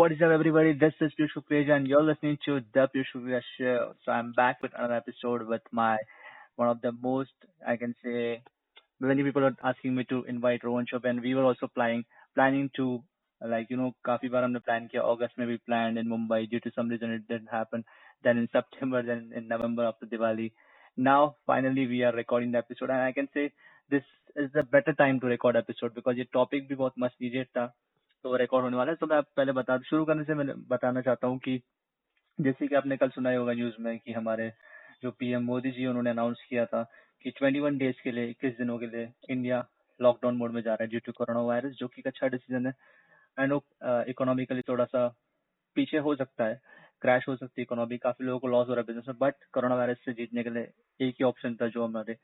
What is up, everybody? This is Piyush Kukreja, and you're listening to the Piyush Kukreja Show. So I'm back with another episode with my one of the most I can say many people are asking me to invite Rohan Chaubey, and we were also planning planning to like you know काफी बार हमने plan किया August में भी planned in Mumbai due to some reason it didn't happen. Then in September, then in November after Diwali. Now finally we are recording the episode, and I can say this is the better time to record episode because the topic भी बहुत मस्त चीजें था. तो record होने वाला है। तो मैं पहले बता, शुरू करने से मैं बताना चाहता हूँ कि जैसे कि आपने कल सुना होगा न्यूज़ में कि हमारे जो पीएम मोदी जी उन्होंने अनाउंस किया था कि 21 डेज़ के लिए, इक्कीस दिनों के लिए इंडिया लॉकडाउन मोड में जा रहा है ड्यू टू कोरोना वायरस जो कि अच्छा डिसीज़न है। एंड इकोनॉमिकली थोड़ा सा पीछे हो सकता है क्रैश हो सकती है इकोनॉमी काफ़ी लोगों को लॉस हो रहा है बिज़नेस में बट कोरोना वायरस से जीतने के लिए एक ही ऑप्शन था जो हमारे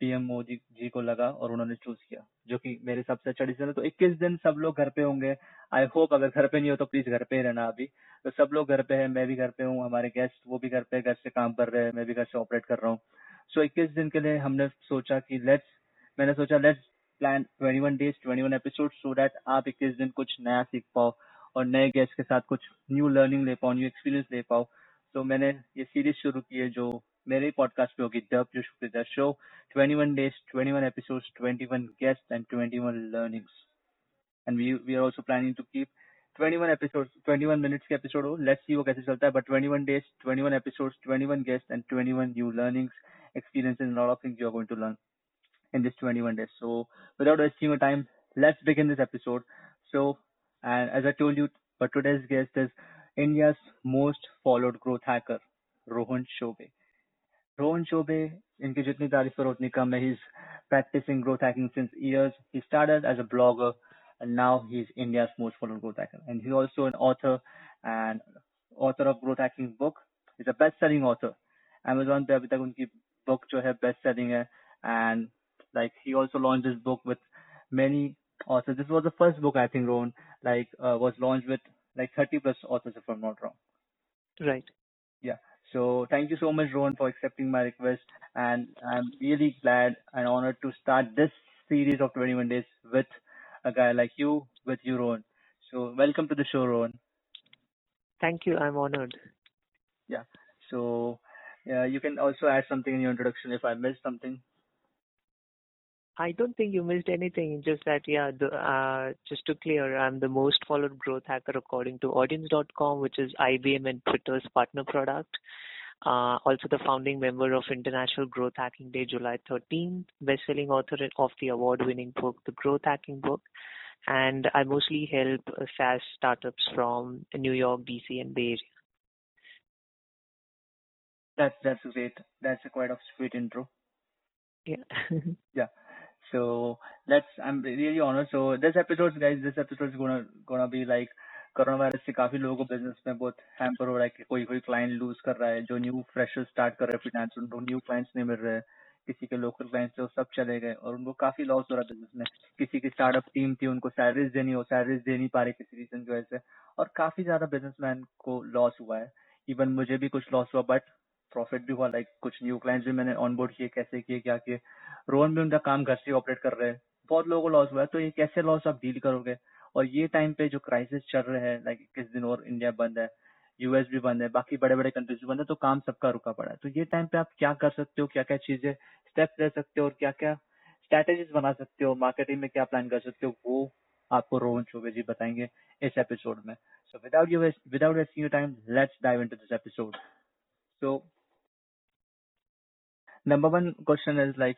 पीएम मोदी जी को लगा और उन्होंने चूज़ किया, जो कि मेरे सबसे अच्छा डिसीज़न है। तो 21 दिन सब लोग घर पे होंगे। आई होप अगर घर पे नहीं हो तो प्लीज़ घर पे ही रहना अभी। तो सब लोग घर पे है, मैं भी घर पे हूँ, हमारे गेस्ट वो भी घर पे घर से काम कर रहे हैं मैं भी घर से ऑपरेट कर रहा हूँ। सो इक्कीस दिन के लिए हमने सोचा कि लेट्स मैंने सोचा let's plan 21 days 21 episode so that आप इक्कीस दिन कुछ नया सीख पाओ और नए गेस्ट के साथ कुछ न्यू लर्निंग ले पाओ न्यू एक्सपीरियंस ले पाओ। तो मैंने ये सीरीज़ शुरू की है जो मेरे podcast will be dubbed जो the show 21 days, 21 episodes, 21 guests and 21 learnings. And we we are also planning to keep 21 episodes 21 minutes के एपिसोड हो। लेट्स सी वो कैसे चलता है। But 21 days, 21 episodes, 21 guests and 21 new learnings experiences and a lot of things you are going to learn in this 21 days. So without wasting your time let's begin this episode. So and as i told you but today's guest is india's most followed growth hacker rohan Chaubey Rohan Chaubey, in जितनी तारीफ करो He's practicing growth hacking since years. He started as a blogger and now he's India's most followed growth hacker. And he's also an author and author of growth hacking book. He's a best-selling author. Amazon पे अभी तक उनकी book jo hai best-selling hai and like he also launched his book with many authors. This was the first book I think Rohan like uh, was launched with like 30 plus authors if I'm not wrong. Right. Yeah. So thank you so much, Rohan, for accepting my request. And I'm really glad and honored to start this series of 21 days with a guy like you, with you, Rohan. So welcome to the show, Rohan. Thank you. I'm honored. Yeah. So yeah, you can also add something in your introduction if I missed something. I don't think you missed anything. Just that, yeah, the, uh, just to clear, I'm the most followed growth hacker according to audience.com, which is IBM and Twitter's partner product. Uh, also the founding member of International Growth Hacking Day, July 13th, best-selling author of the award-winning book, The Growth Hacking Book. And I mostly help SaaS startups from New York, DC, and Bay Area. That's that's great. That's a quite a sweet intro. Yeah. yeah. So let's. I'm really honored. So this episode, guys, this episode is gonna gonna be like corona virus से काफ़ी लोगों को business में बहुत hamper हो रहा है कि कोई कोई क्लाइंट लूज कर रहा है जो न्यू फ्रेशर स्टार्ट कर रहे हैं फिनेंस उनको न्यू क्लाइंट्स नहीं मिल रहे हैं किसी के लोकल क्लाइंट्स थे वो सब चले गए और उनको काफ़ी लॉस हो रहा बिज़नेस में किसी की स्टार्टअप टीम थी उनको सैलरीज देनी हो सैलरीज दे नहीं पा रही किसी रीजन की वजह से और काफ़ी ज़्यादा बिजनेसमैन को लॉस हुआ है इवन मुझे भी कुछ लॉस हुआ बट प्रॉफिट भी हुआ लाइक कुछ न्यू क्लाइंट्स भी मैंने ऑनबोर्ड किए, कैसे किए, क्या किए। रोहन भी उनका काम घर से ऑपरेट कर रहे हैं। बहुत लोगों को लॉस हुआ है तो ये कैसे लॉस आप डील करोगे? और ये टाइम पे जो क्राइसिस चल रहे हैं लाइक इक्कीस दिन और इंडिया बंद है यूएस भी बंद है, बाकी बड़े बड़े कंट्रीज़ भी बंद है तो काम सबका रुका पड़ा है। तो ये टाइम पे आप क्या कर सकते हो क्या क्या चीज़ें स्टेप्स ले सकते हो और क्या क्या स्ट्रेटेजीज बना सकते हो मार्केटिंग में क्या प्लान कर सकते हो, वो आपको रोहन चौबे जी बताएँगे इस एपिसोड में। So without you without wasting time let's dive into this episode so number one question is like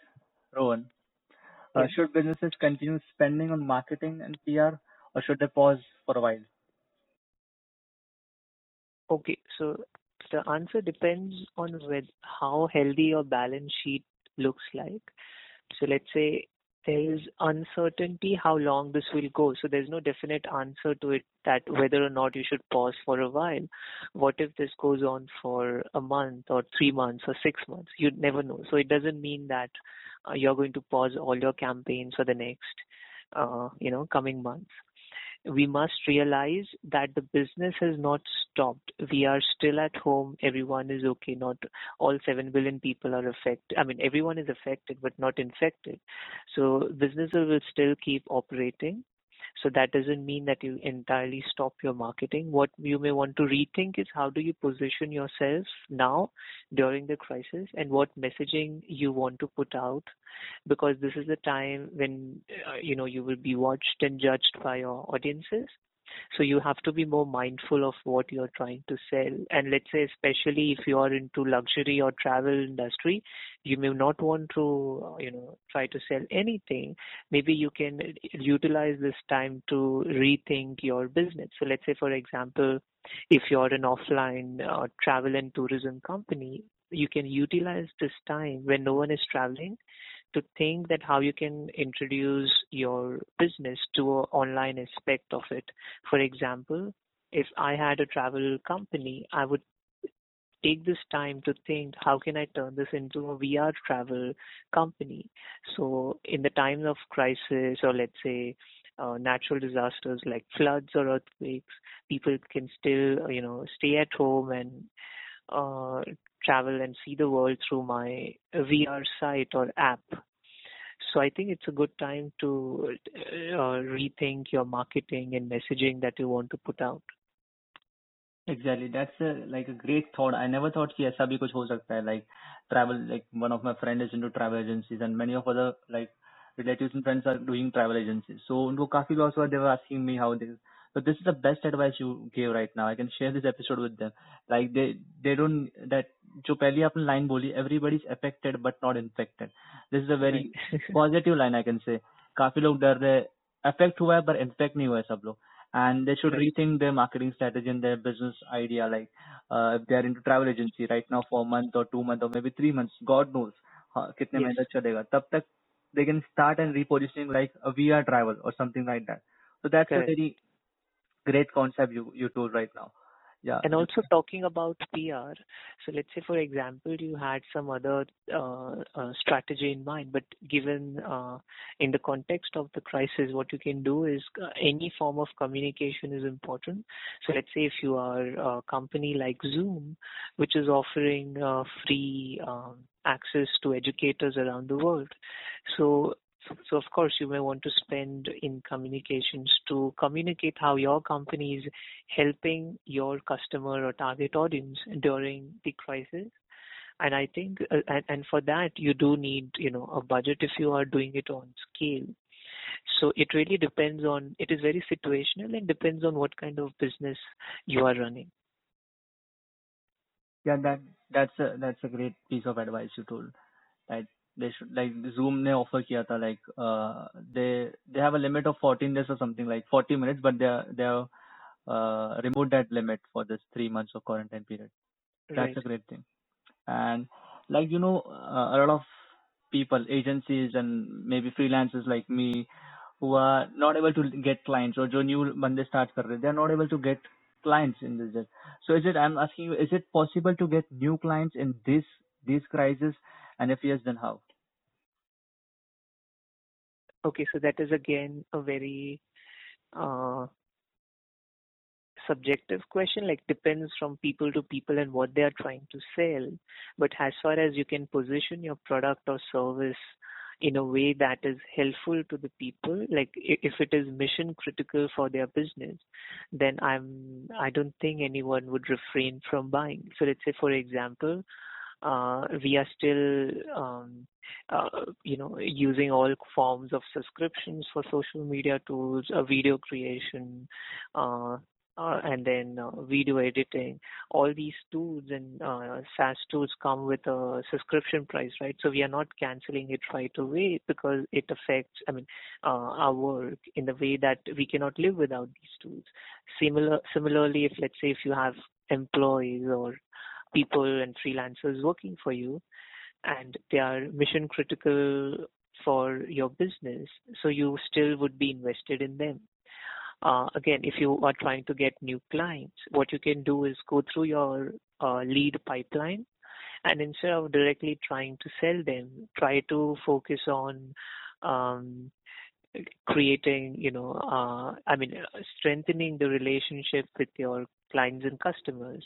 Rohan, uh, should businesses continue spending on marketing and PR or should they pause for a while? Okay. So the answer depends on with how healthy your balance sheet looks like. So let's say there is uncertainty how long this will go. So there's no definite answer to it that whether or not you should pause for a while. What if this goes on for a month or three months or six months? You'd never know. So it doesn't mean that uh, you're going to pause all your campaigns for the next, uh, you know, coming months we must realize that the business has not stopped. We are still at home. Everyone is okay. Not all 7 billion people are affected. I mean, everyone is affected, but not infected. So businesses will still keep operating. So that doesn't mean that you entirely stop your marketing. What you may want to rethink is how do you position yourself now during the crisis and what messaging you want to put out because this is the time when uh, you know you will be watched and judged by your audiences so you have to be more mindful of what you're trying to sell. And let's say, especially if you are into luxury or travel industry, you may not want to, you know, try to sell anything. Maybe you can utilize this time to rethink your business. So let's say, for example, if you're an offline uh, travel and tourism company, you can utilize this time when no one is traveling to think that how you can introduce your business to an online aspect of it. For example, if I had a travel company, I would take this time to think how can I turn this into a VR travel company. So in the times of crisis or let's say uh, natural disasters like floods or earthquakes, people can still you know stay at home and uh, travel and see the world through my VR site or app. So I think it's a good time to uh, rethink your marketing and messaging that you want to put out. Exactly. That's a like a great thought. I never thought कि ऐसा भी कुछ हो सकता है. Like travel, like one of my friend is into travel agencies, and many of other like relatives and friends are doing travel agencies. So उनको काफी loss हुआ. They were asking me how they but this is the best advice you gave right now. I can share this episode with them. Like they they don't that जो पहली आपने line बोली everybody is affected but not infected. This is a very positive line I can say. काफी लोग डर रहे affect हुआ है पर infect नहीं हुआ है सब लोग. And they should rethink their marketing strategy and their business idea. Like uh, if they are into travel agency right now for a month or two months or maybe three months, God knows हाँ, कितने Yes. महीने चलेगा. तब तक they can start and repositioning like a VR travel or something like that. So that's Correct. a very great concept you you told right now. Yeah. And also talking about PR, so let's say for example you had some other uh, uh, strategy in mind, but given uh, in the context of the crisis, what you can do is uh, any form of communication is important. So let's say if you are a company like Zoom, which is offering uh, free um, access to educators around the world, so so of course you may want to spend in communications to communicate how your company is helping your customer or target audience during the crisis. And I think, uh, and, and for that you do need, you know, a budget if you are doing it on scale. So it really depends on, it is very situational and depends on what kind of business you are running. Yeah, that that's a that's a great piece of advice you told. Like they should like zoom ne offer kiya tha like uh, they they have a limit of 14 days or something like 40 minutes but they are, they have uh, removed that limit for this 3 months of quarantine period. That's right. a great thing. And like you know uh, a lot of people agencies and maybe freelancers like me who are not able to get clients or jo new they start kar rahe they are not able to get clients in this. So is it i'm asking you is it possible to get new clients in this this crisis? And if yes, then how? Okay, so that is again a very uh, subjective question like depends from people to people and what they are trying to sell but as far as you can position your product or service in a way that is helpful to the people like if it is mission critical for their business then i'm i don't think anyone would refrain from buying so let's say for example uh, we are still um, uh, you know using all forms of subscriptions for social media tools uh, video creation uh, uh, and then uh, video editing. All these tools and SaaS tools come with a subscription price, right? So we are not canceling it right away because it affects, I mean, our work in the way that we cannot live without these tools. Similar, similarly, if let's say if you have employees or people and freelancers working for you, and they are mission critical for your business, so you still would be invested in them. Uh, again, if you are trying to get new clients, what you can do is go through your uh, lead pipeline and instead of directly trying to sell them, try to focus on um, creating, you know, uh, I mean, uh, strengthening the relationship with your clients and customers.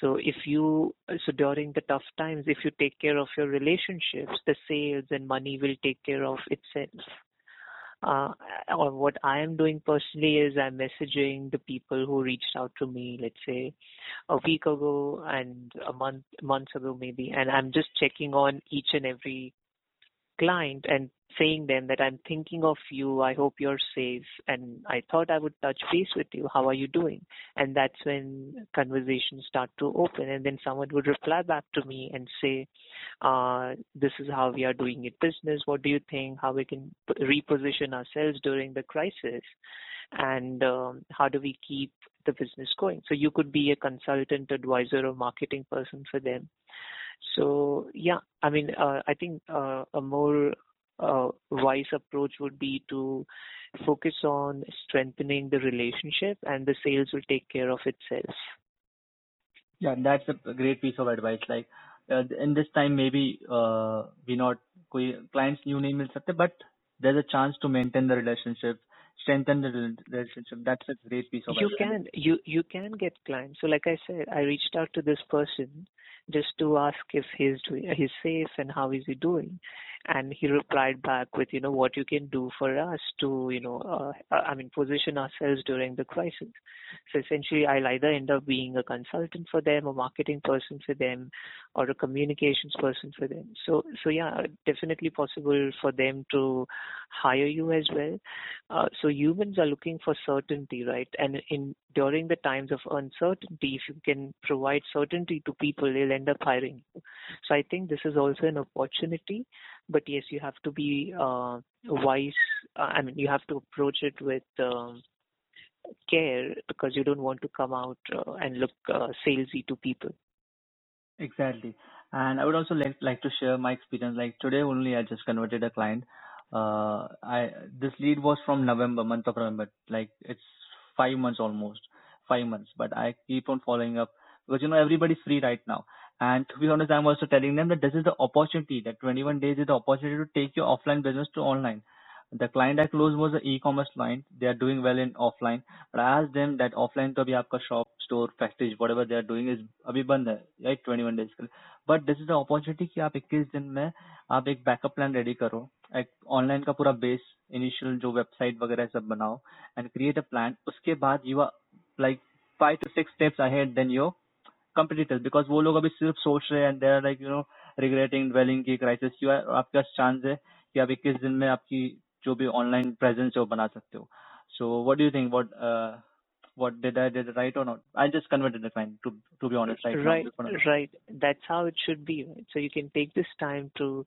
So if you, so during the tough times, if you take care of your relationships, the sales and money will take care of itself. uh, or what I am doing personally is I'm messaging the people who reached out to me, let's say a week ago and a month months ago maybe, and I'm just checking on each and every client and saying them that I'm thinking of you. I hope you're safe. And I thought I would touch base with you. How are you doing? And that's when conversations start to open. And then someone would reply back to me and say, uh, this is how we are doing it business. What do you think? How we can reposition ourselves during the crisis? And um, how do we keep the business going? So you could be a consultant, advisor, or marketing person for them. So yeah, I mean, uh, I think uh, a more uh, wise approach would be to focus on strengthening the relationship, and the sales will take care of itself. Yeah, that's a great piece of advice. Like uh, in this time, maybe uh, we not clients new name मिल सकते, but there's a chance to maintain the relationship, strengthen the relationship. That's a great piece of you advice. can you you can get clients. So like I said, I reached out to this person just to ask if he's doing, he's safe and how is he doing and he replied back with you know what you can do for us to you know uh, i mean position ourselves during the crisis. So essentially i'll either end up being a consultant for them a marketing person for them or a communications person for them. So so yeah definitely possible for them to hire you as well. Uh, so humans are looking for certainty right? And in during the times of uncertainty if you can provide certainty to people they'll end up hiring you. So i think this is also an opportunity but yes, you have to be uh, wise. Uh, I mean, you have to approach it with um, care because you don't want to come out uh, and look uh, salesy to people. Exactly. And I would also like like to share my experience. Like today only, I just converted a client. Uh, I this lead was from November, month of November. Like it's five months almost, five months. But I keep on following up because you know everybody's free right now. And to be honest, I'm also telling them that this is the opportunity. That 21 days is the opportunity to take your offline business to online. The client I closed was an e-commerce client. They are doing well in offline. But I asked them that offline to abhi aapka shop, store, factory, whatever they are doing is abhi band hai, right? 21 days के लिए. But this is the opportunity कि आप 21 दिन में आप एक backup plan ready करो एक ऑनलाइन का पूरा बेस इनिशियल जो वेबसाइट वगैरह सब बनाओ एंड क्रिएट अ प्लान उसके बाद you are like five to six steps ahead then your competitors because वो लोग अभी सिर्फ सोच रहे हैं they are like you know regretting dwelling की crisis you are आपके पास chance है कि आप 21 दिन में आपकी जो भी online presence है वो बना सकते हो so what do you think what uh, what did I did it right or not? I just converted the client to to be honest right right now. right that's how it should be right? so you can take this time to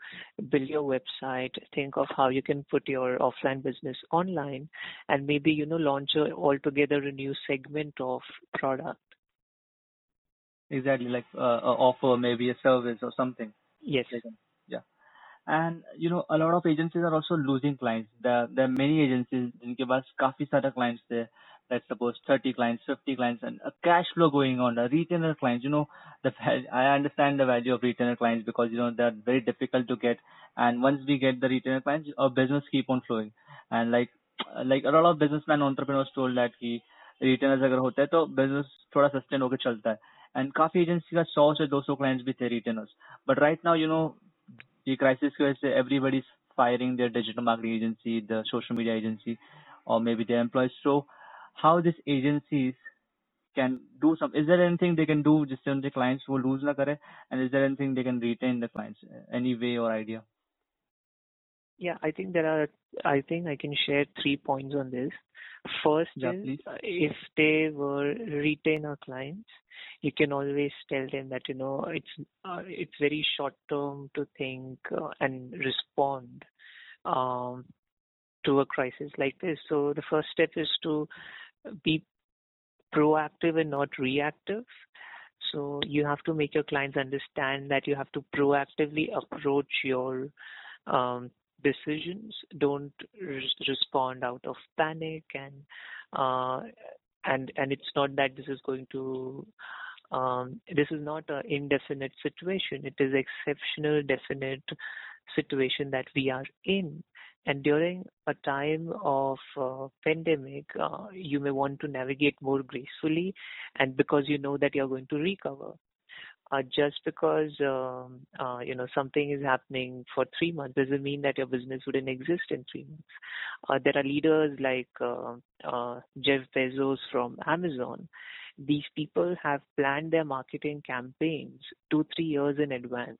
build your website think of how you can put your offline business online and maybe you know launch a altogether a new segment of product Exactly, like uh, a offer, maybe a service or something. Yes. Yeah. And you know, a lot of agencies are also losing clients. There, there are many agencies जिनके पास काफी सारे clients थे. Let's suppose 30 clients, 50 clients, and a cash flow going on. A retainer clients, you know, the I understand the value of retainer clients because you know they're very difficult to get. And once we get the retainer clients, our business keep on flowing. And like like a lot of businessmen entrepreneurs told that कि retainers अगर होते हैं तो business थोड़ा sustain होकर चलता है. And काफी एजेंसी का सौ से दो सौ क्लाइंट्स भी थे retainers but right now you know ये क्राइसिस की वजह से everybody firing their digital marketing agency, the social media agency, or maybe their employees. So, how these agencies can do some? Is there anything they can do just on the clients who lose na kare? And is there anything they can retain the clients? Any way or idea? Yeah, I think there are. I think I can share three points on this. First yeah, is please. if they were retainer clients, you can always tell them that you know it's uh, it's very short term to think uh, and respond um, to a crisis like this. So the first step is to be proactive and not reactive. So you have to make your clients understand that you have to proactively approach your um, decisions. Don't respond out of panic and uh, and and it's not that this is going to um, this is not an indefinite situation. It is exceptional, definite situation that we are in. And during a time of uh, pandemic, uh, you may want to navigate more gracefully, and because you know that you're going to recover. Uh, just because um, uh, you know something is happening for three months doesn't mean that your business wouldn't exist in three months. Uh, there are leaders like uh, uh, Jeff Bezos from Amazon. These people have planned their marketing campaigns two three years in advance.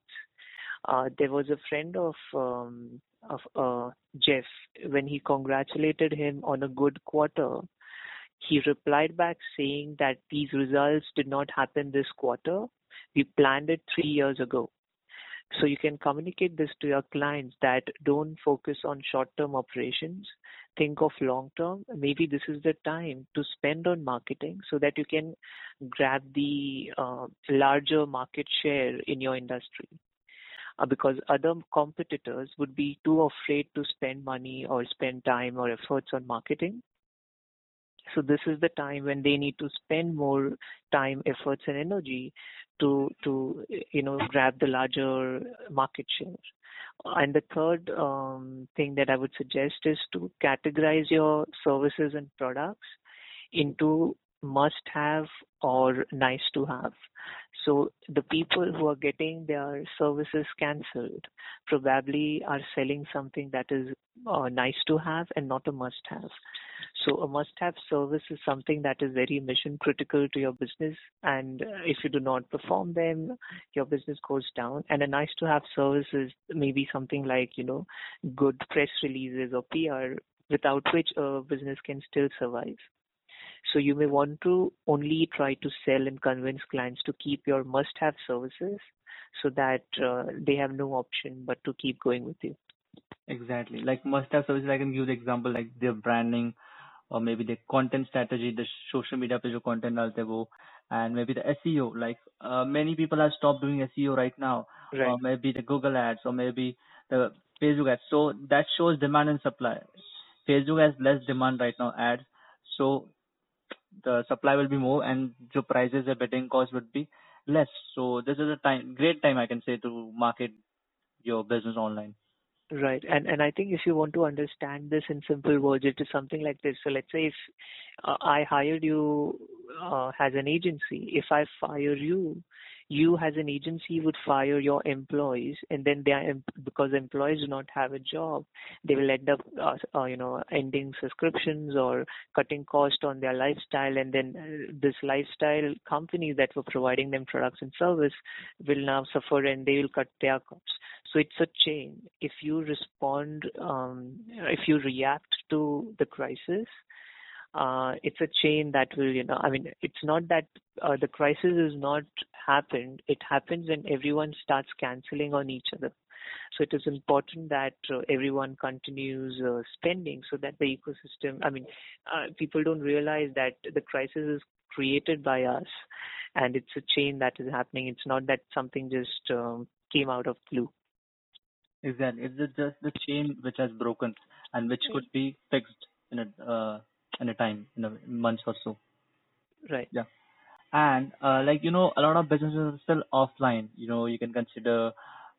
Uh, there was a friend of um, of Jeff when he congratulated him on a good quarter. He replied back saying that these results did not happen this quarter. We planned it three years ago. So you can communicate this to your clients that don't focus on short-term operations. Think of long-term. Maybe this is the time to spend on marketing so that you can grab the uh, larger market share in your industry uh, because other competitors would be too afraid to spend money or spend time or efforts on marketing. So this is the time when they need to spend more time, efforts, and energy to to you know grab the larger market share. And the third um, thing that I would suggest is to categorize your services and products into must have or nice to have. So the people who are getting their services cancelled probably are selling something that is uh, nice to have and not a must have. So a must have service is something that is very mission critical to your business and if you do not perform them, your business goes down. And a nice to have service is maybe something like, you know, good press releases or PR without which a business can still survive. So you may want to only try to sell and convince clients to keep your must-have services so that uh, they have no option but to keep going with you. Exactly. Like must-have services, I can give the example like their branding or maybe the content strategy, the social media page content डालते वो, and maybe the SEO. Like uh, many people have stopped doing SEO right now, right. or maybe the Google ads, or maybe the Facebook ads. So that shows demand and supply. Facebook has less demand right now ads, so the supply will be more and the prices, the betting cost would be less. So this is a time, great time I can say to market your business online. Right. And and I think if you want to understand this in simple words, it is something like this. So let's say if uh, I hired you uh, as an agency, if I fire you, you as an agency would fire your employees and then they are because employees do not have a job they will end up uh, uh, you know ending subscriptions or cutting cost on their lifestyle and then uh, this lifestyle companies that were providing them products and service will now suffer and they will cut their costs. So it's a chain. If you respond um, if you react to the crisis uh, it's a chain that will, you know, I mean, it's not that uh, the crisis is not happened. It happens when everyone starts canceling on each other. So it is important that uh, everyone continues uh, spending so that the ecosystem, I mean, uh, people don't realize that the crisis is created by us and it's a chain that is happening. It's not that something just um, came out of blue. Exactly. It's just the chain which has broken and which could be fixed in a uh, in a time, in a month or so. Right. Yeah. And uh, like you know, a lot of businesses are still offline. You know, you can consider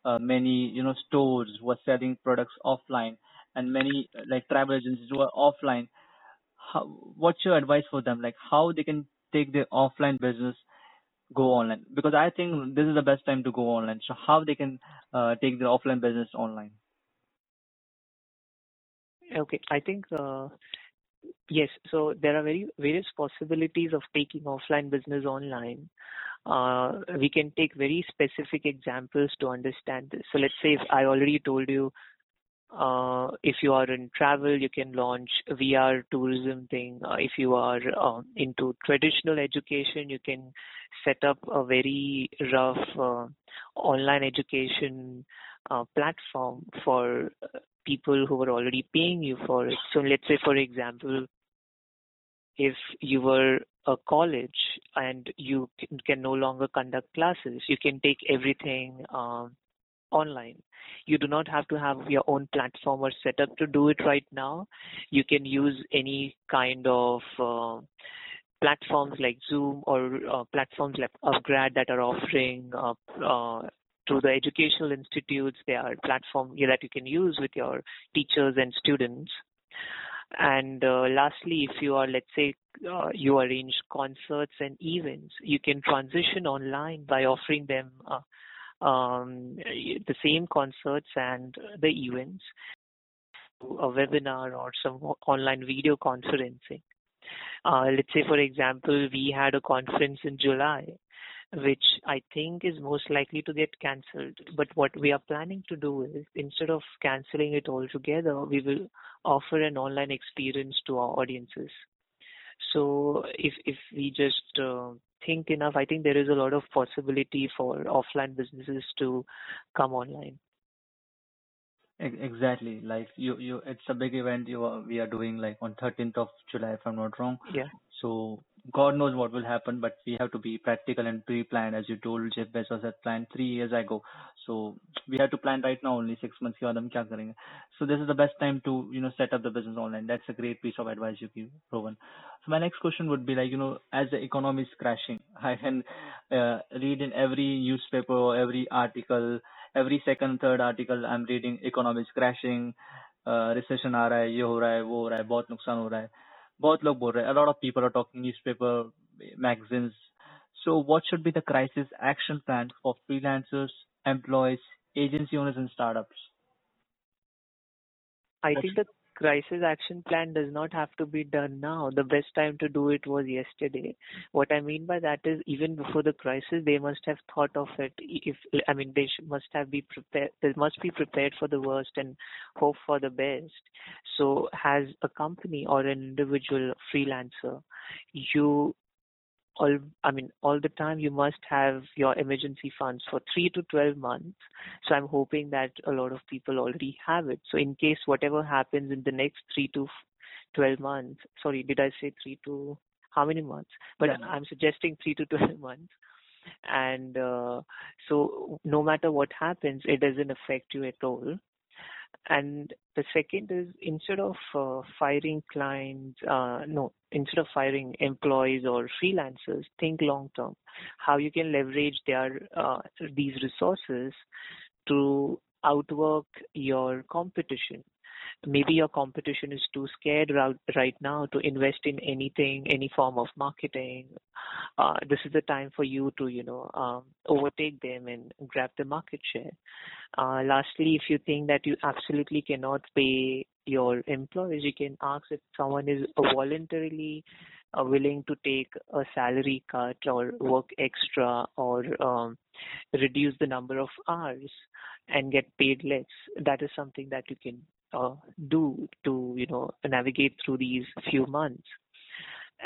uh, many you know stores who are selling products offline, and many like travel agencies who are offline. How, what's your advice for them? Like how they can take their offline business go online? Because I think this is the best time to go online. So how they can uh, take their offline business online? Okay, I think uh, Yes. So there are very various possibilities of taking offline business online. Uh, we can take very specific examples to understand this. So let's say if I already told you, uh, if you are in travel, you can launch VR tourism thing. Uh, if you are uh, into traditional education, you can set up a very rough online education uh, platform for people who are already paying you for it. So let's say, for example, if you were a college and you can no longer conduct classes, you can take everything um, online. You do not have to have your own platform or setup to do it right now. You can use any kind of uh, platforms like Zoom or uh, platforms like Upgrad that are offering uh, uh, through the educational institutes. There are platforms that you can use with your teachers and students. And uh, lastly, if you are, let's say, uh, you arrange concerts and events, you can transition online by offering them uh, um, the same concerts and the events, a webinar or some online video conferencing. Uh, let's say, for example, we had a conference in July which I think is most likely to get cancelled. But what we are planning to do is instead of cancelling it altogether, we will offer an online experience to our audiences. So if if we just uh, think enough, I think there is a lot of possibility for offline businesses to come online. Exactly. Like you, you, it's a big event you are, we are doing like on 13th of July, if I'm not wrong. Yeah. So God knows what will happen, but we have to be practical and pre-plan, as you told Jeff Bezos had planned three years ago. So we have to plan right now, only six months. So this is the best time to you know set up the business online. That's a great piece of advice you give, Rohan. So my next question would be like you know, as the economy is crashing, I can uh, read in every newspaper, every article, every second, third article, I'm reading economy is crashing, uh, recession आ रहा है, ये हो रहा है, वो हो रहा है, बहुत नुकसान हो रहा है. बहुत लोग बोल रहे हैं a lot of people are talking newspaper magazines so what should be the crisis action plan for freelancers employees agency owners and startups I think the crisis action plan does not have to be done now. The best time to do it was yesterday. What I mean by that is even before the crisis, they must have thought of it. If I mean, they should, must have be prepared. They must be prepared for the worst and hope for the best. So, as a company or an individual freelancer, you all i mean all the time you must have your emergency funds for 3 to 12 months. So i'm hoping that a lot of people already have it. So in case whatever happens in the next 3 to 12 months sorry did i say 3 to how many months? But yeah. i'm suggesting 3 to 12 months. And uh, so no matter what happens it doesn't affect you at all and the second is instead of uh, firing clients, uh, no, instead of firing employees or freelancers, think long term. How you can leverage their uh, these resources to outwork your competition maybe your competition is too scared right now to invest in anything, any form of marketing. Uh, this is the time for you to, you know, um, overtake them and grab the market share. Uh, lastly, if you think that you absolutely cannot pay your employees, you can ask if someone is voluntarily uh, willing to take a salary cut or work extra or um, reduce the number of hours and get paid less. That is something that you can uh, do to you know navigate through these few months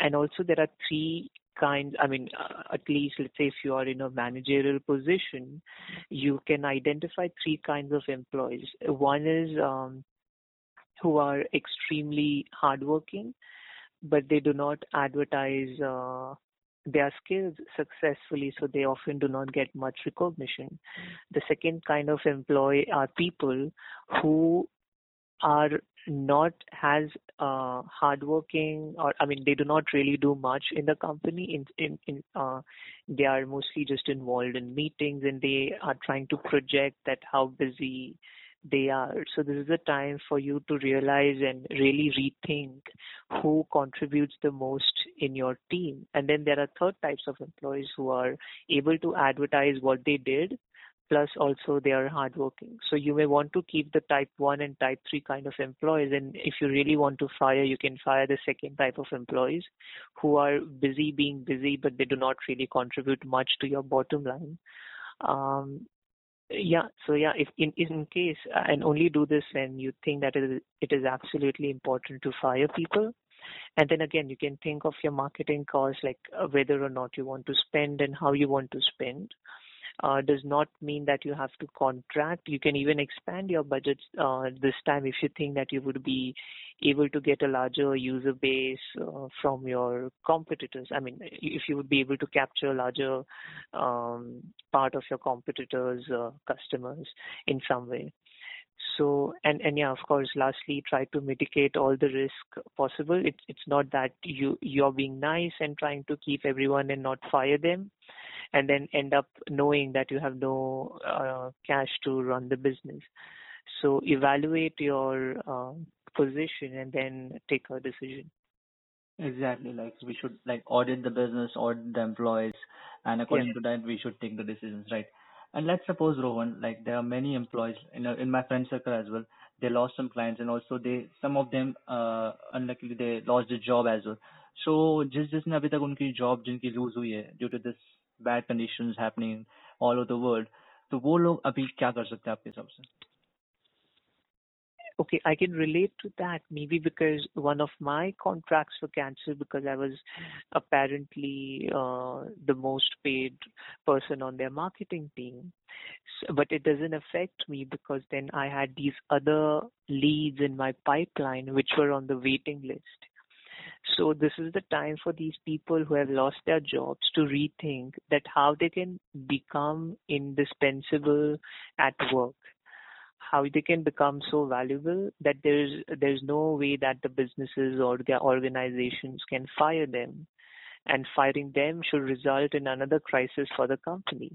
and also there are three kinds i mean uh, at least let's say if you are in a managerial position you can identify three kinds of employees one is um, who are extremely hardworking but they do not advertise uh, their skills successfully, so they often do not get much recognition. The second kind of employee are people who are not as uh, hardworking or I mean they do not really do much in the company. In in, in uh, they are mostly just involved in meetings and they are trying to project that how busy they are. So this is a time for you to realize and really rethink who contributes the most in your team. And then there are third types of employees who are able to advertise what they did plus also they are hardworking. So you may want to keep the type 1 and type 3 kind of employees and if you really want to fire, you can fire the second type of employees who are busy being busy but they do not really contribute much to your bottom line. Um, yeah, so yeah, if in, in case, and only do this when you think that it is, it is absolutely important to fire people. And then again, you can think of your marketing costs, like uh, whether or not you want to spend and how you want to spend does not mean that you have to contract. You can even expand your budgets uh, this time if you think that you would be able to get a larger user base uh, from your competitors. I mean, if you would be able to capture a larger um, part of your competitors' uh, customers in some way. So and and yeah, of course, lastly, try to mitigate all the risk possible. It's it's not that you you're being nice and trying to keep everyone and not fire them and then end up knowing that you have no uh, cash to run the business. So evaluate your uh, position and then take a decision. Exactly. Like we should like audit the business, audit the employees, and according Yeah. to that we should take the decisions, right? And let's suppose Rohan, like there are many employees in a, in my friend circle as well. They lost some clients, and also they some of them uh unluckily they lost their job as well. So जिस जिसने अभी तक उनकी job जिनकी loose हुई है due to this bad conditions happening all over the world तो वो लोग अभी क्या कर सकते हैं आपके हिसाब से Okay, I can relate to that maybe because one of my contracts were cancelled because I was apparently uh, the most paid person on their marketing team. So, but it doesn't affect me because then I had these other leads in my pipeline which were on the waiting list. so this is the time for these people who have lost their jobs to rethink that how they can become indispensable at work how they can become so valuable that there's there's no way that the businesses or their organizations can fire them. And firing them should result in another crisis for the company.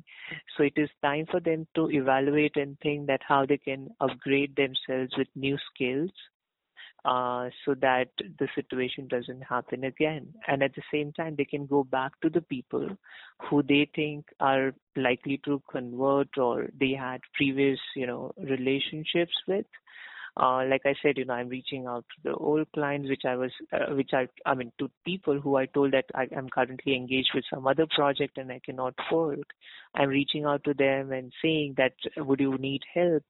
So it is time for them to evaluate and think that how they can upgrade themselves with new skills uh, so that the situation doesn't happen again. And at the same time, they can go back to the people who they think are likely to convert or they had previous, you know, relationships with. Uh, like I said, you know, I'm reaching out to the old clients, which I was, uh, which I, I mean, to people who I told that I am currently engaged with some other project and I cannot work. I'm reaching out to them and saying that would you need help?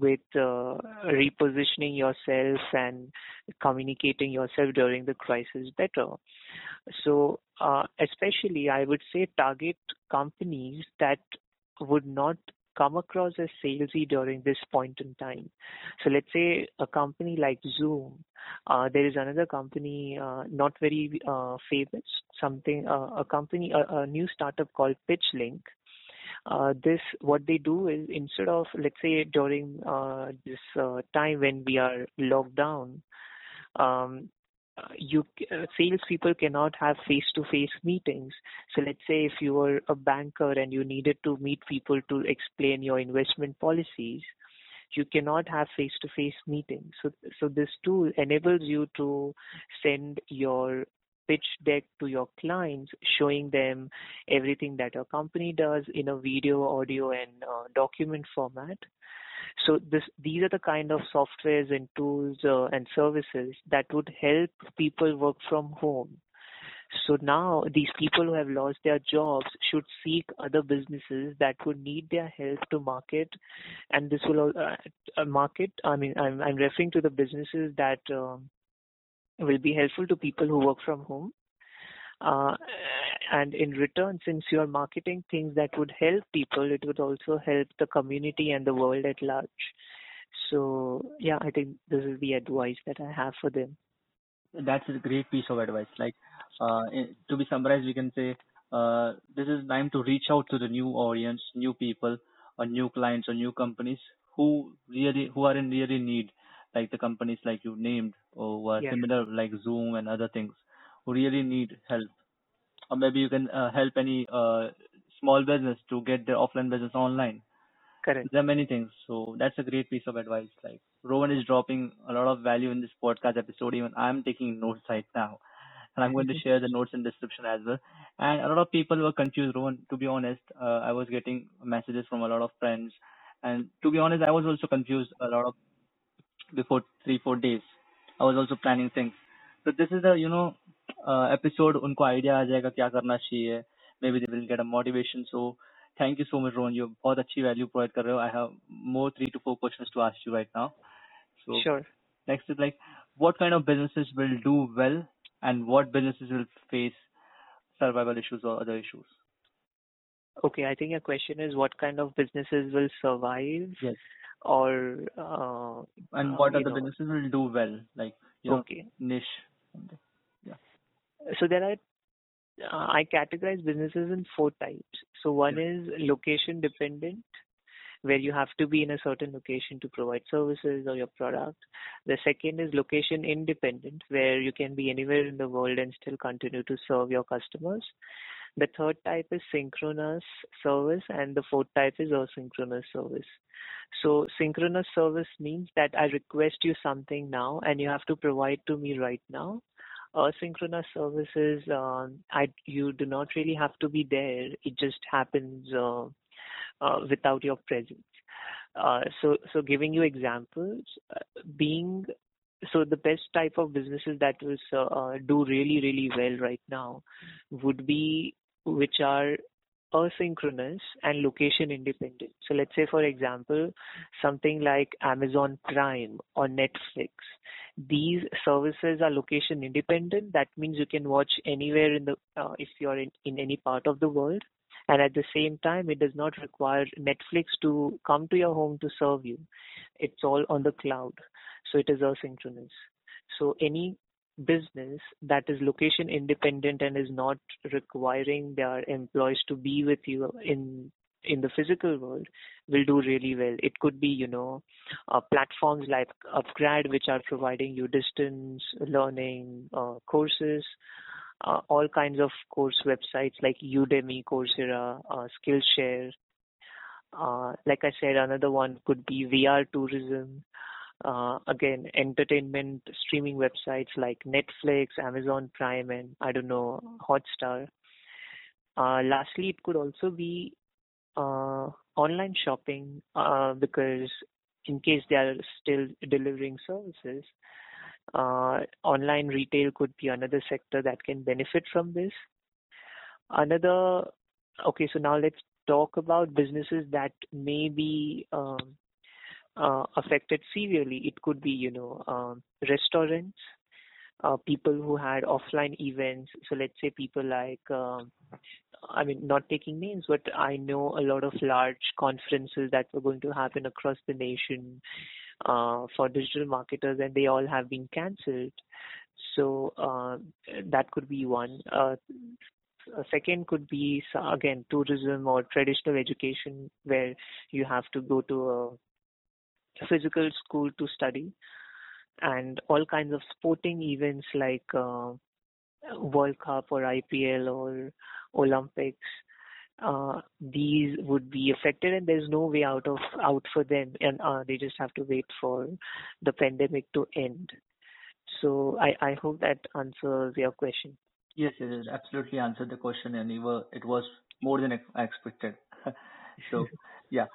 With uh, repositioning yourself and communicating yourself during the crisis better. So, uh, especially, I would say target companies that would not come across as salesy during this point in time. So let's say a company like Zoom, uh, there is another company uh, not very uh, famous, something uh, a company a, a new startup called PitchLink this what they do is instead of let's say during uh, this uh, time when we are locked down um, uh, you uh, salespeople cannot have face-to-face meetings. So let's say if you were a banker and you needed to meet people to explain your investment policies, you cannot have face-to-face meetings. So, so this tool enables you to send your pitch deck to your clients, showing them everything that your company does in a video, audio, and uh, document format. So this, these are the kind of softwares and tools uh, and services that would help people work from home. So now these people who have lost their jobs should seek other businesses that would need their help to market, and this will uh, market. I mean, I'm I'm referring to the businesses that um, will be helpful to people who work from home. Uh, and in return, since you are marketing things that would help people, it would also help the community and the world at large. So, yeah, I think this is the advice that I have for them. That's a great piece of advice. Like, uh, to be summarized, we can say uh, this is time to reach out to the new audience, new people, or new clients, or new companies who really who are in really need like the companies like you named or Yeah. similar like Zoom and other things who really need help. Or maybe you can uh, help any uh, small business to get their offline business online. Correct. There are many things. So that's a great piece of advice. Like Rohan is dropping a lot of value in this podcast episode. Even I'm taking notes right now. And I'm going to share the notes in description as well. And a lot of people were confused, Rohan. To be honest, uh, I was getting messages from a lot of friends. And to be honest, I was also confused a lot of before three four days. I was also planning things. So this is the you know uh, episode उनको idea आ जाएगा क्या करना चाहिए. Maybe they will get a motivation. So thank you so much, Rohan. You बहुत अच्छी value provide कर रहे हो. I have more three to four questions to ask you right now. So Sure. next is like what kind of businesses will do well and what businesses will face survival issues or other issues. Okay, I think your question is what kind of businesses will survive Yes. or uh, And what other know, businesses will do well, like okay. niche. something. So there are, uh, I categorize businesses in four types. So one is location dependent, where you have to be in a certain location to provide services or your product. The second is location independent, where you can be anywhere in the world and still continue to serve your customers. The third type is synchronous service, and the fourth type is asynchronous service. So synchronous service means that I request you something now, and you have to provide to me right now. Asynchronous services, uh, I you do not really have to be there. It just happens uh, uh, without your presence. Uh, so, so giving you examples, uh, being so the best type of businesses that will uh, do really really well right now would be which are asynchronous and location independent. So let's say, for example, something like Amazon Prime or Netflix. These services are location independent. That means you can watch anywhere in the, uh, if you're in, in any part of the world. And at the same time, it does not require Netflix to come to your home to serve you. It's all on the cloud. So it is asynchronous. So any business that is location independent and is not requiring their employees to be with you in in the physical world will do really well. It could be, you know, uh, platforms like Upgrad, which are providing you distance learning uh, courses, uh, all kinds of course websites like Udemy, Coursera, uh, Skillshare. Uh, like I said, another one could be VR tourism. Uh, again, entertainment streaming websites like Netflix, Amazon Prime, and I don't know, Hotstar. Uh, lastly, it could also be uh, online shopping uh, because in case they are still delivering services, uh, online retail could be another sector that can benefit from this. Another, okay, so now let's talk about businesses that may be um, affected severely. It could be, you know, um, restaurants, uh, people who had offline events. So let's say people like, um, I mean, not taking names, but I know a lot of large conferences that were going to happen across the nation uh, for digital marketers, and they all have been cancelled. So uh, that could be one. Uh, a second could be again tourism or traditional education, where you have to go to a physical school to study and all kinds of sporting events like uh, World Cup or IPL or Olympics. Uh, these would be affected, and there's no way out of out for them, and uh, they just have to wait for the pandemic to end. So I, I hope that answers your question. Yes, it absolutely answered the question, and it was, it was more than I expected. so yeah,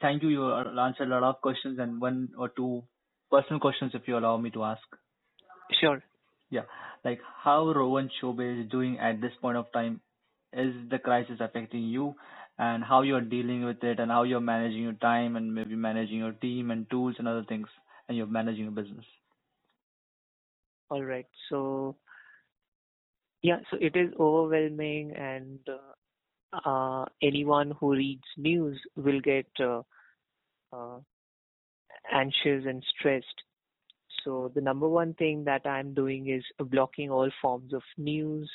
thank you. You answered a lot of questions and one or two personal questions, if you allow me to ask. Sure. Yeah, like how Rohan Chaubey's is doing at this point of time. Is the crisis affecting you, and how you're dealing with it, and how you're managing your time, and maybe managing your team and tools and other things, and you're managing your business. All right. So yeah, so it is overwhelming and uh, uh, anyone who reads news will get uh, uh, anxious and stressed. So the number one thing that I'm doing is blocking all forms of news,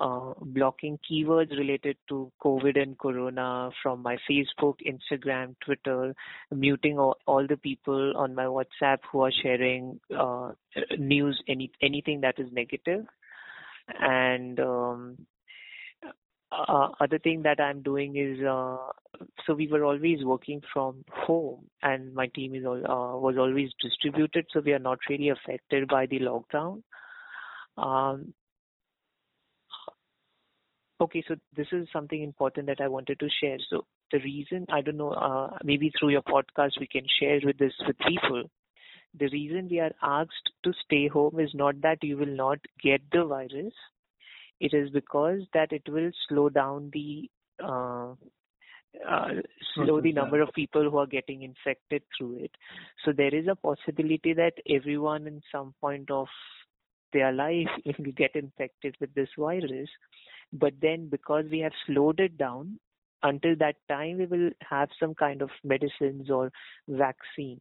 uh, blocking keywords related to COVID and Corona from my Facebook, Instagram, Twitter, muting all, all the people on my WhatsApp who are sharing uh, news, any anything that is negative, and um, uh, other thing that I'm doing is uh, so we were always working from home, and my team is all, uh, was always distributed, so we are not really affected by the lockdown. Um, okay, so this is something important that I wanted to share. So the reason I don't know, uh, maybe through your podcast we can share with this with people. The reason we are asked to stay home is not that you will not get the virus it is because that it will slow down the uh, uh, slow the number of people who are getting infected through it. So there is a possibility that everyone in some point of their life will get infected with this virus. But then because we have slowed it down, until that time we will have some kind of medicines or vaccine.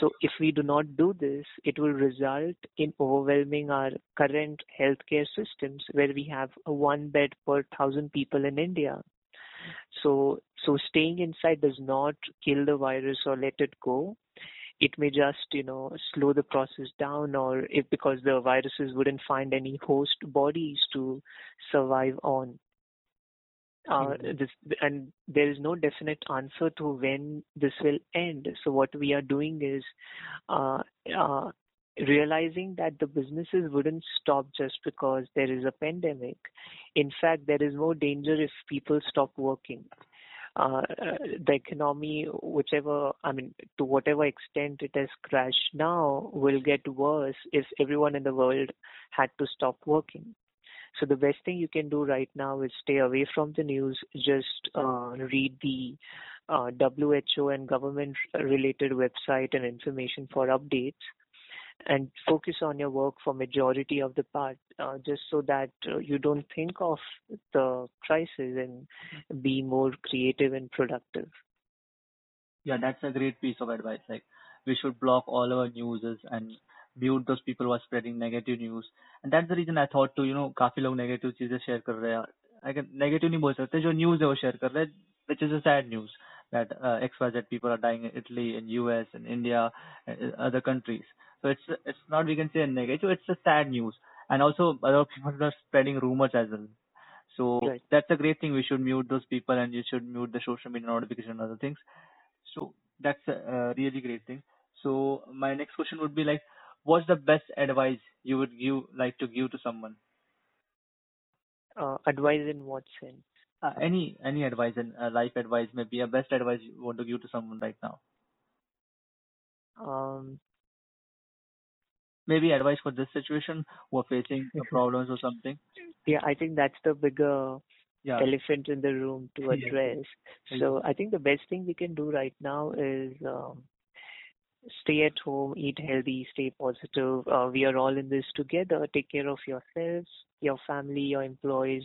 So if we do not do this, it will result in overwhelming our current healthcare systems where we have a one bed per thousand people in India. So, so staying inside does not kill the virus or let it go. it may just you know slow the process down or if because the viruses wouldn't find any host bodies to survive on uh, this, and there is no definite answer to when this will end. So what we are doing is uh, uh, realizing that the businesses wouldn't stop just because there is a pandemic. In fact, there is more danger if people stop working. Uh, the economy, whichever, I mean, to whatever extent it has crashed now, will get worse if everyone in the world had to stop working. So the best thing you can do right now is stay away from the news. Just uh, read the uh, WHO and government related website and information for updates and focus on your work for majority of the part uh, just so that uh, you don't think of the crisis and be more creative and productive yeah that's a great piece of advice like we should block all our newses and mute those people who are spreading negative news and that's the reason I thought to you know काफी लोग negative चीजें share कर रहे हैं I can negative नहीं बोल सकते जो news है वो share कर रहे हैं which is a sad news that uh, XYZ people are dying in Italy, in US, in India, and other countries. So it's it's not we can say a negative, it's a sad news. And also other people are spreading rumors as well. So Right. that's a great thing. We should mute those people and you should mute the social media notification and other things. So that's a, a really great thing. So my next question would be like, what's the best advice you would give like to give to someone? uh, advise in what sense Uh, any any advice and uh, life advice maybe a best advice you want to give to someone right now. um, Maybe advice for this situation who are facing problems or something. yeah i think that's the bigger Yeah. elephant in the room to address Yeah. so i think the best thing we can do right now is um, stay at home eat healthy stay positive uh, we are all in this together take care of yourselves your family your employees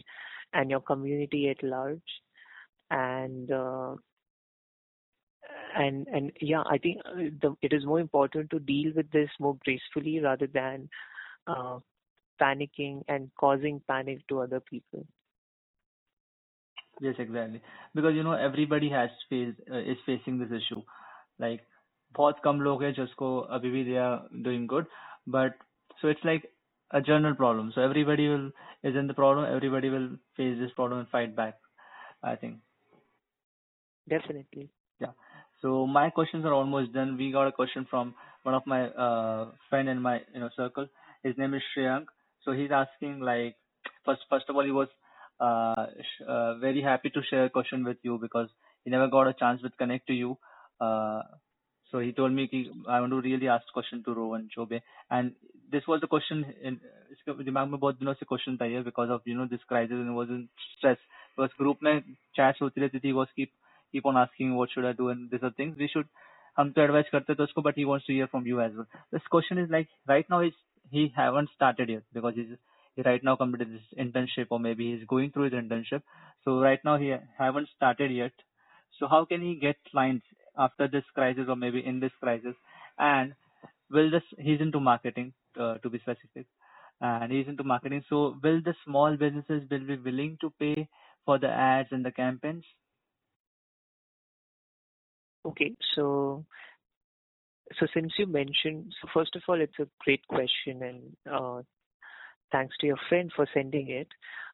and your community at large and uh, and and yeah i think uh, the, it is more important to deal with this more gracefully rather than uh, panicking and causing panic to other people Yes, exactly. Because you know everybody has faced uh, is facing this issue. Like बहुत कम लोग हैं जिसको अभी भी they are doing good, but so it's like a general problem. So everybody will is in the problem. Everybody will face this problem and fight back. I think. definitely Yeah. So my questions are almost done. We got a question from one of my uh, friend in my you know circle. His name is Shreyank. So he's asking like first first of all he was uh, sh- uh, very happy to share a question with you because he never got a chance to connect to you. so he told me, I want to really ask question to Rohan Chaubey. And this was the question, in, दिमाग में बहुत दिनों से question था ये because of you know this crisis and was in stress बस group में chats होती रहती थी was keep keep on asking what should I do and this are things we should हम तो एडवाइस करते थे उसको but he wants to hear from you as well this question is like right now is he haven't started yet because is right now completed his internship or maybe he's going through his internship. So right now he hasn't started yet. So how can he get clients after this crisis or maybe in this crisis? And will this he's into marketing uh, to be specific, and he's into marketing. So will the small businesses will be willing to pay for the ads and the campaigns? Okay. So so since you mentioned, so first of all, it's a great question, and uh, thanks to your friend for sending it.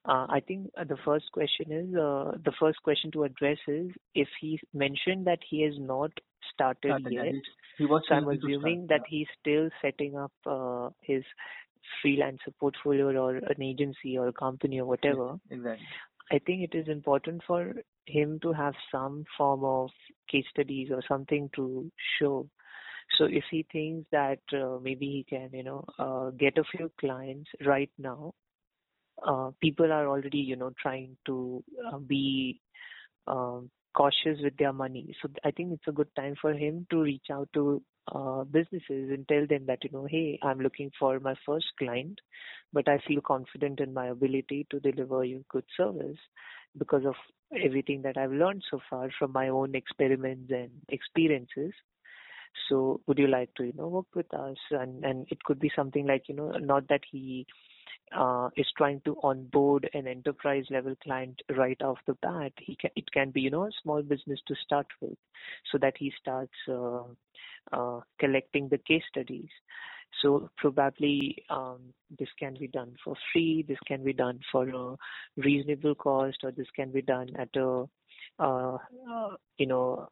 Uh, I think uh, the first question is uh, the first question to address is if he mentioned that he has not started Started, yet. He was So I'm to start, assuming that he's still setting up uh, his freelancer portfolio or an agency or a company or whatever. Exactly. I think it is important for him to have some form of case studies or something to show. So if he thinks that uh, maybe he can, you know, uh, get a few clients right now, uh, people are already, you know, trying to uh, be um, cautious with their money. So I think it's a good time for him to reach out to uh, businesses and tell them that, you know, hey, I'm looking for my first client, but I feel confident in my ability to deliver you good service because of everything that I've learned so far from my own experiments and experiences. So would you like to, you know, work with us? And and it could be something like, you know, not that he uh, is trying to onboard an enterprise level client right off the bat, he can, it can be you know a small business to start with, so that he starts uh, uh, collecting the case studies. So probably um, this can be done for free. This can be done for a reasonable cost, or this can be done at a uh, you know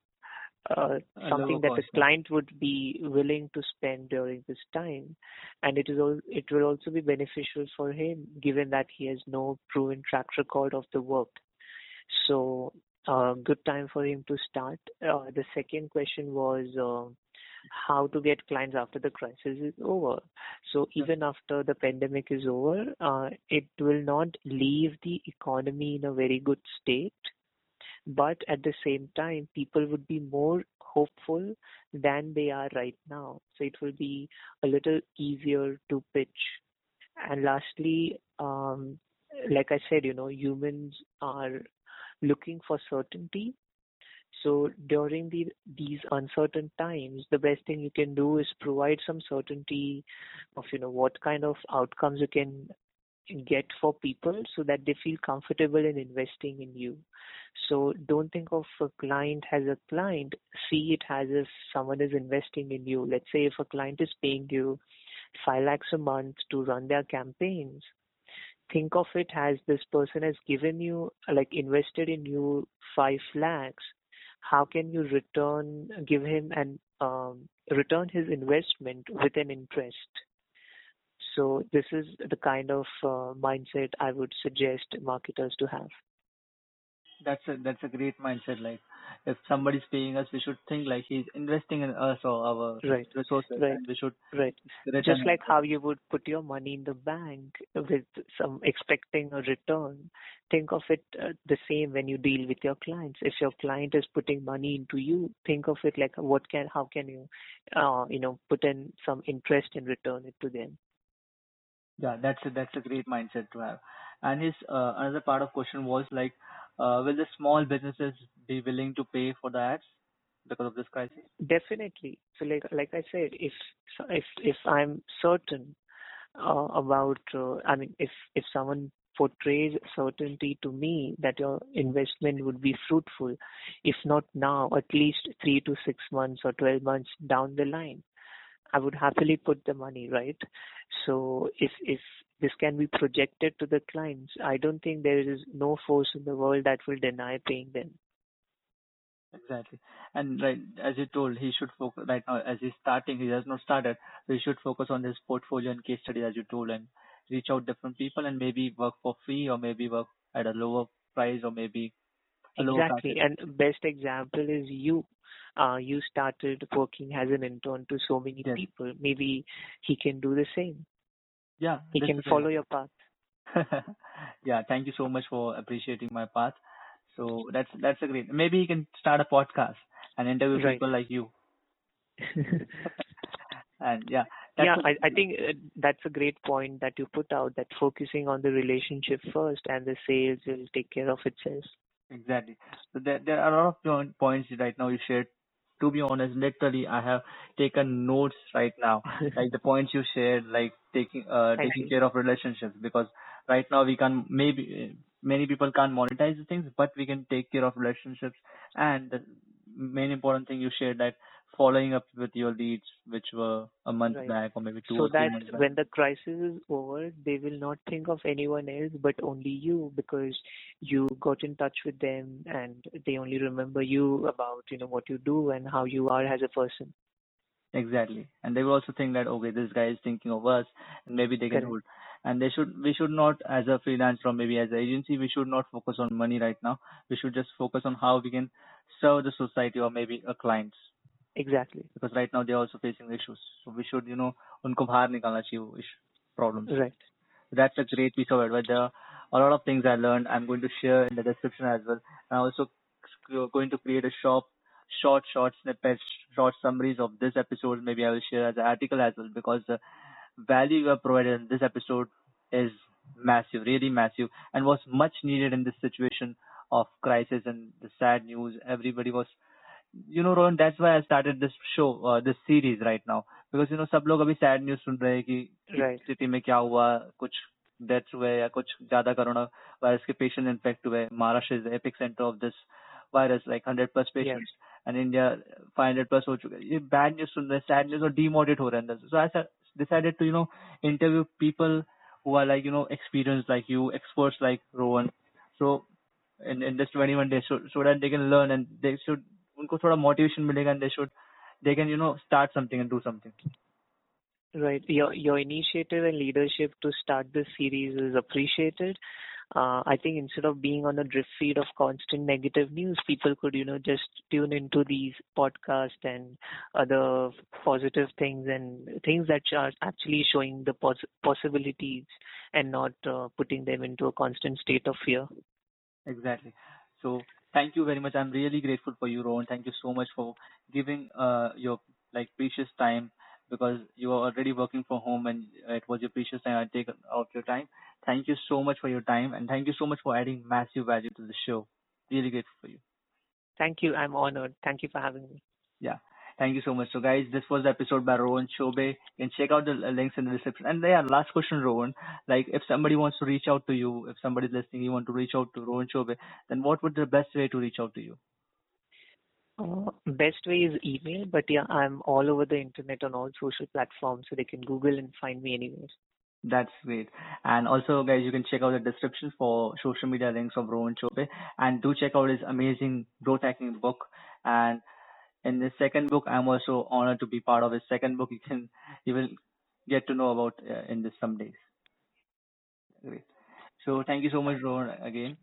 something that the client would be willing to spend during this time, and it is all, it will also be beneficial for him given that he has no proven track record of the work. So, uh, good time for him to start. Uh, the second question was uh, how to get clients after the crisis is over. So even after the pandemic is over, uh, it will not leave the economy in a very good state but at the same time people would be more hopeful than they are right now. So it will be a little easier to pitch. And lastly um, like i said you know humans are looking for certainty. So during the, these uncertain times, the best thing you can do is provide some certainty of you know what kind of outcomes you can get for people so that they feel comfortable in investing in you. So don't think of a client as a client. See it as if someone is investing in you. Let's say if a client is paying you five lakhs a month to run their campaigns, think of it as this person has given you, like invested in you five lakhs. How can you return, give him and um, return his investment with an interest? So this is the kind of uh, mindset I would suggest marketers to have. That's a that's a great mindset. Like if somebody's paying us, we should think like he's investing in us or our right. resources. Right. we should right. Just like how you would put your money in the bank with some expecting a return. Think of it uh, the same when you deal with your clients. If your client is putting money into you, think of it like what can how can you, uh, you know, put in some interest and return it to them. Yeah, that's a, that's a great mindset to have. And his uh, another part of question was like, uh, will the small businesses be willing to pay for the ads because of this crisis? Definitely. So like like I said, if if if I'm certain uh, about, uh, I mean, if if someone portrays certainty to me that your investment would be fruitful, if not now, at least three to six months or 12 months down the line, I would happily put the money, right? So if if this can be projected to the clients, I don't think there is no force in the world that will deny paying them. Exactly. And right, as you told, he should focus right now as he's starting. He has not started. So he should focus on his portfolio and case study, as you told, and reach out different people and maybe work for free or maybe work at a lower price or maybe exactly. And best example is you uh, you started working as an intern to so many yes. people. Maybe he can do the same. Yeah, he can follow your path. yeah, thank you so much for appreciating my path. So that's that's a great. Maybe he can start a podcast and interview right. people like you. and yeah, yeah, I, I think uh, that's a great point that you put out. That focusing on the relationship first, and the sales will take care of itself. Exactly. So there there are a lot of points right now you shared to be honest, literally I have taken notes right now. like the points you shared, like taking uh taking care of relationships because right now we can maybe many people can't monetize the things, but we can take care of relationships. And the main important thing you shared that following up with your leads, which were a month right. back or maybe two so or three months back. when the crisis is over, they will not think of anyone else but only you because you got in touch with them and they only remember you about you know what you do and how you are as a person. Exactly, and they will also think that okay, this guy is thinking of us, and maybe they can Correct. hold. And they should, we should not, as a freelancer or maybe as an agency, we should not focus on money right now. We should just focus on how we can serve the society or maybe a clients. Exactly. Because right now they're also facing issues. So we should, you know, unko bahar nikalna chahiye problems. Right. That's a great piece of advice. There are a lot of things I learned. I'm going to share in the description as well. I'm also going to create a shop, short, short snippets, short summaries of this episode. Maybe I will share as an article as well because the value you have provided in this episode is massive, really massive, and was much needed in this situation of crisis and the sad news. Everybody was you know Rohan that's why I started this show uh, this series right now because you know सब लोग अभी sad news सुन रहे हैं कि right. स्थिति में क्या हुआ कुछ डेथ हुए या कुछ ज्यादा कोरोना वायरस के पेशेंट इन्फेक्ट हुए Maharashtra is epic centre of this virus like hundred plus patients and India five hundred plus हो चुके हैं ये बैड न्यूज सुन रहे हैं सैड न्यूज और डीमोटिवेट हो रहे हैं सो I decided to you know interview people who are like you know experienced like you experts like Rowan so in in this 21 days so so that they can learn and they should उनको थोड़ा motivation मिलेगा and they should they can you know start something and do something Right. Your your initiative and leadership to start this series is appreciated. Uh, I think instead of being on a drift feed of constant negative news, people could, you know, just tune into these podcasts and other positive things and things that are actually showing the pos- possibilities and not uh, putting them into a constant state of fear. Exactly. So thank you very much. I'm really grateful for you, Rohan. Thank you so much for giving uh, your like precious time because you are already working from home and it was your precious time I take out your time. Thank you so much for your time and thank you so much for adding massive value to the show. Really grateful for you. Thank you. I'm honored. Thank you for having me. Yeah. Thank you so much. So guys, this was the episode by Rohan Chaubey. You can check out the links in the description. And yeah, last question, Rohan. Like if somebody wants to reach out to you, if somebody's listening, you want to reach out to Rohan Chaubey, then what would the best way to reach out to you? Uh, best way is email, but yeah, I'm all over the internet on all social platforms, so they can Google and find me anywhere. That's great. And also, guys, you can check out the description for social media links of Rohan Chaubey. And do check out his amazing growth hacking book. And in the second book, I'm also honored to be part of his second book. You can, you will get to know about uh, in this some days. Great. So thank you so much, Rohan, again.